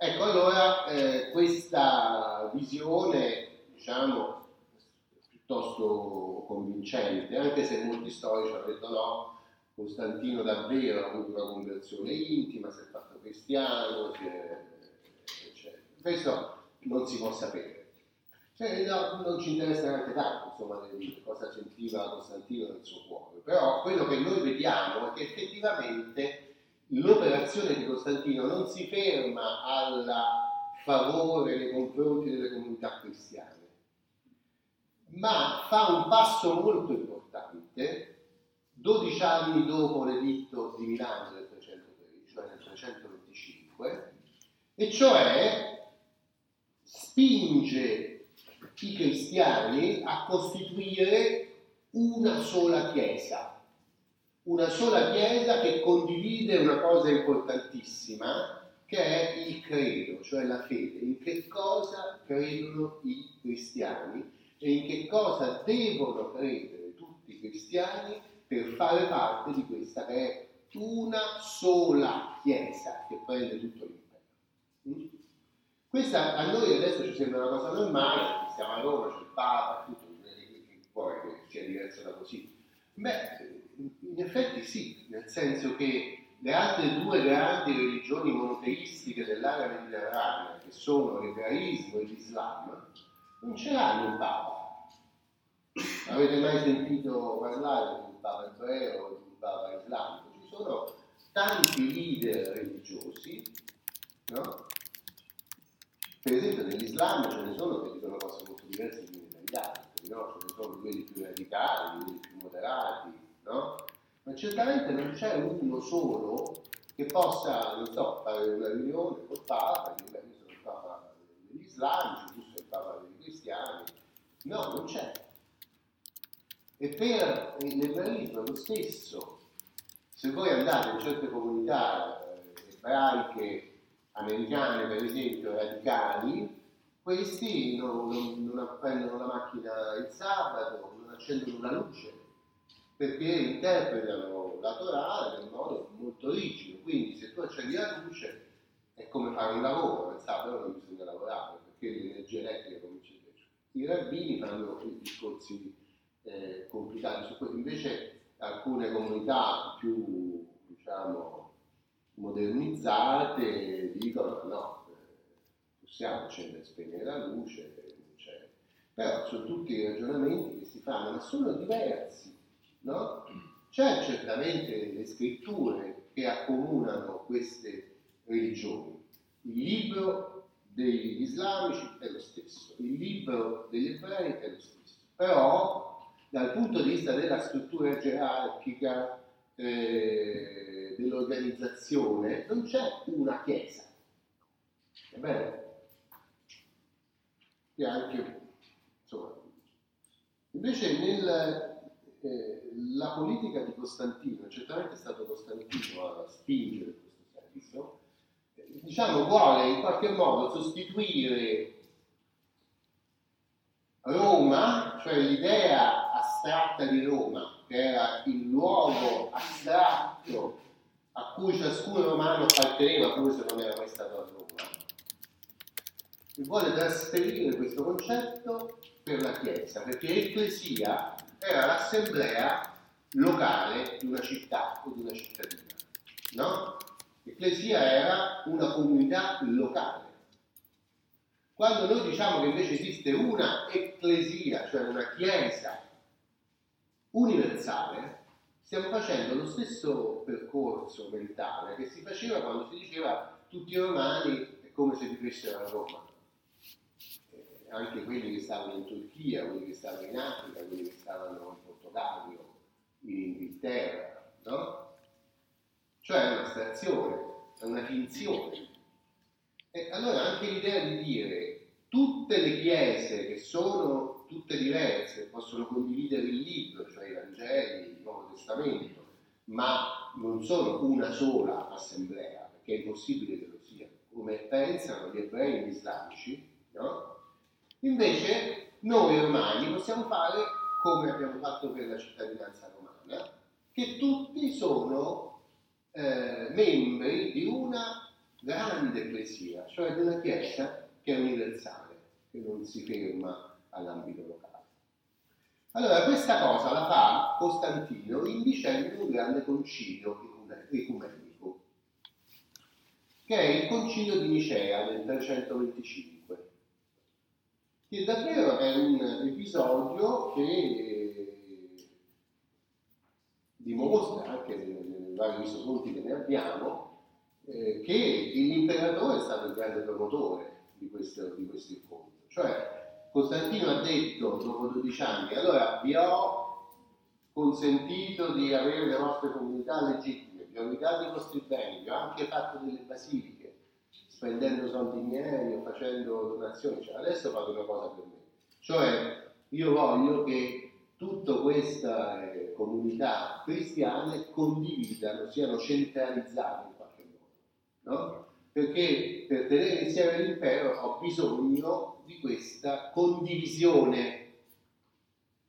Ecco, allora eh, questa visione, diciamo, piuttosto convincente, anche se molti storici hanno detto no, Costantino davvero ha avuto una conversione intima, si è fatto cristiano, eccetera. Questo non si può sapere. Cioè, no, non ci interessa neanche tanto insomma, cosa sentiva Costantino nel suo cuore, però quello che noi vediamo è che effettivamente l'operazione di Costantino non si ferma al favore nei confronti delle comunità cristiane, ma fa un passo molto importante 12 anni dopo l'editto di Milano del 313, cioè nel 325, e cioè spinge i cristiani a costituire una sola chiesa, una sola chiesa che condivide una cosa importantissima che è il credo, cioè la fede, in che cosa credono i cristiani e in che cosa devono credere tutti i cristiani per fare parte di questa che è una sola chiesa che prende tutto l'impero. Mm? Questa a noi adesso ci sembra una cosa normale, stiamo a Roma, c'è il Papa, tutto, che vuoi che sia diverso da così. Beh, in effetti sì, nel senso che le altre due grandi religioni monoteistiche dell'area mediterranea, che sono l'ebraismo e l'Islam, non ce l'hanno il Papa. Avete mai sentito parlare di un Papa ebreo o di un Papa islamico? Ci sono tanti leader religiosi, no? Per esempio nell'Islam ce ne sono che dicono cose molto diverse dagli altri, no? ce ne sono quelli più radicali, quelli più moderati, certamente non c'è uno solo che possa, non so, fare una riunione col Papa, io il Papa degli islamici, il Papa dei cristiani. No, non c'è. E per l'ebraismo lo stesso. Se voi andate in certe comunità eh, ebraiche americane, per esempio, radicali, questi non, non, non prendono la macchina il sabato, non accendono la luce, perché interpretano la Torah in modo molto rigido. Quindi se tu accendi la luce è come fare un lavoro, il sabato non bisogna lavorare, perché l'energia elettrica comincia a I rabbini fanno i discorsi eh, complicati su questo, invece alcune comunità più, diciamo, modernizzate dicono no, possiamo accendere e spegnere la luce, però sono tutti ragionamenti che si fanno, ma sono diversi. No? C'è certamente le scritture che accomunano queste religioni. Il libro degli islamici è lo stesso, il libro degli ebrei è lo stesso. Però dal punto di vista della struttura gerarchica, eh, dell'organizzazione, non c'è una chiesa. È vero? E anche, insomma, invece nel, eh, la politica di Costantino, certamente è stato Costantino a spingere questo senso, eh, diciamo vuole in qualche modo sostituire Roma, cioè l'idea astratta di Roma, che era il luogo astratto a cui ciascun romano apparteneva, pure se non era mai stato a Roma, e vuole trasferire questo concetto per la Chiesa, perché l'Ecclesia era l'assemblea locale di una città o di una cittadina, no? L'Ecclesia era una comunità locale. Quando noi diciamo che invece esiste una ecclesia, cioè una chiesa universale, stiamo facendo lo stesso percorso mentale che si faceva quando si diceva tutti i romani è come se vivessero a Roma. Anche quelli che stavano in Turchia, quelli che stavano in Africa, quelli che stavano in Portogallo, in Inghilterra, no? Cioè è un'astrazione, è una finzione. E allora anche l'idea di dire tutte le chiese che sono tutte diverse, possono condividere il libro, cioè i Vangeli, il Nuovo Testamento, ma non sono una sola assemblea, perché è impossibile che lo sia, come pensano gli ebrei e gli islamici, no? Invece noi romani possiamo fare come abbiamo fatto per la cittadinanza romana, che tutti sono eh, membri di una grande ecclesia, cioè di una Chiesa che è universale, che non si ferma all'ambito locale. Allora, questa cosa la fa Costantino indicendo un grande concilio ecumenico, che è il concilio di Nicea del 325, che davvero è un episodio che dimostra, anche nei vari risoconti che ne abbiamo, eh, che l'imperatore è stato il grande promotore di questo, di questo incontro. Cioè, Costantino ha detto dopo 12 anni, allora vi ho consentito di avere le vostre comunità legittime, vi ho invitato i vostri beni, vi ho anche fatto delle basiliche, spendendo soldi miei o facendo donazioni, cioè adesso fate una cosa per me. Cioè io voglio che tutte queste comunità cristiane condividano, siano centralizzate in qualche modo, no? Perché per tenere insieme l'impero ho bisogno di questa condivisione,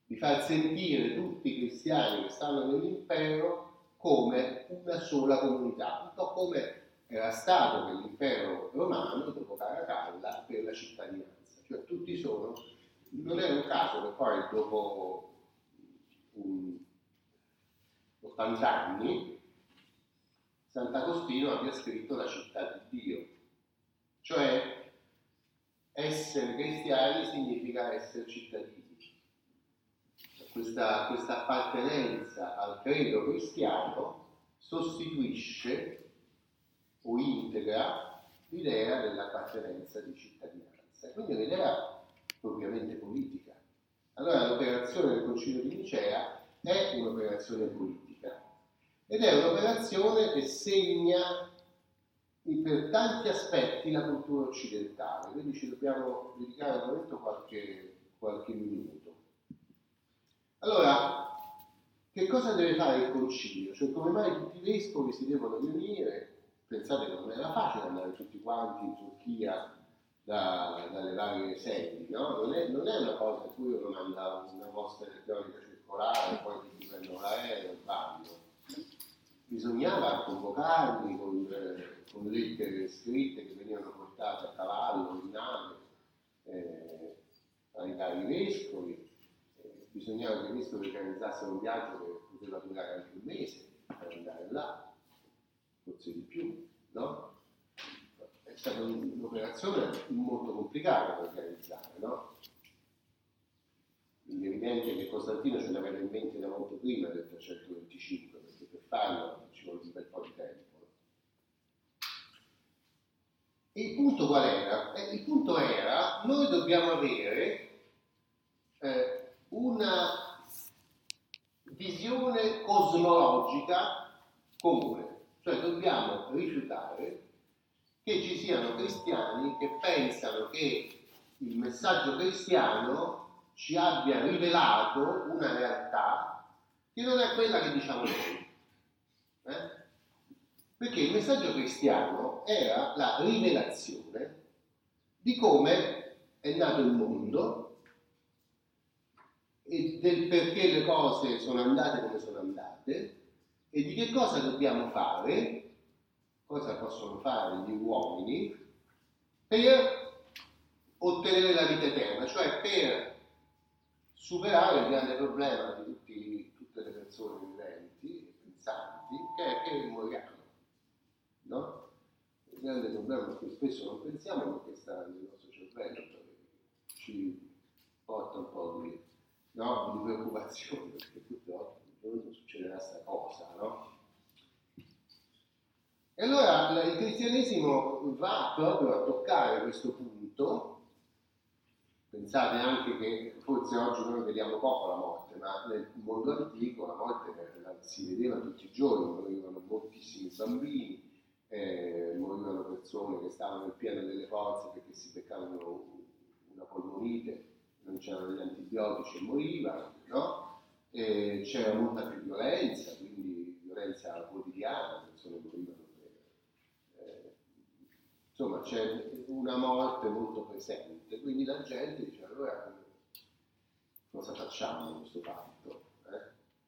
di far sentire tutti i cristiani che stanno nell'impero come una sola comunità, un po' come era stato per l'impero romano dopo Caracalla per la cittadinanza, cioè tutti sono, non è un caso che poi dopo um, 80 anni Sant'Agostino abbia scritto la città di Dio, cioè essere cristiani significa essere cittadini. Questa, questa appartenenza al credo cristiano sostituisce o integra l'idea dell'appartenenza di cittadinanza. Quindi è un'idea propriamente politica. Allora l'operazione del Concilio di Nicea è un'operazione politica ed è un'operazione che segna per tanti aspetti la cultura occidentale, quindi ci dobbiamo dedicare al momento qualche, qualche minuto. Allora, che cosa deve fare il concilio? Cioè come mai tutti i vescovi si devono riunire? Pensate che non era facile andare tutti quanti in Turchia da, dalle varie sedi, no? Non è, non è una cosa in cui uno manda una vostra elettronica circolare, poi ti prendono l'aereo e vanno. Bisognava convocarli con... Eh, con lettere scritte che venivano portate a cavallo, in nave, eh, ai vari vescovi. Eh, bisognava che i vescovi organizzassero un viaggio che poteva durare anche un mese per andare là, forse di più, no? È stata un'operazione molto complicata da organizzare, no? Quindi è evidente che Costantino ce l'aveva in mente da molto prima del 325, perché per farlo ci vuole un bel po' di tempo. il punto qual era? Eh, il punto era, noi dobbiamo avere eh, una visione cosmologica comune, cioè dobbiamo rifiutare che ci siano cristiani che pensano che il messaggio cristiano ci abbia rivelato una realtà che non è quella che diciamo noi. Eh? Perché il messaggio cristiano era la rivelazione di come è nato il mondo e del perché le cose sono andate come sono andate e di che cosa dobbiamo fare, cosa possono fare gli uomini per ottenere la vita eterna, cioè per superare il grande problema di tutti, tutte le persone viventi e pensanti, che è che moriamo no? Il grande problema cui spesso non pensiamo è perché sta nel nostro cervello, ci porta un po' di, no? di preoccupazione, perché purtroppo giorno succederà questa cosa, no? E allora il cristianesimo va proprio a toccare questo punto. Pensate anche che forse oggi noi vediamo poco la morte, ma nel mondo antico la morte si vedeva tutti i giorni, morivano moltissimi bambini, eh, morivano persone che stavano nel pieno delle forze perché si beccavano una polmonite, non c'erano gli antibiotici e morivano, no? E c'era molta più violenza, quindi violenza quotidiana, per... Eh, insomma, c'è una morte molto presente, quindi la gente dice allora cosa facciamo in questo fatto?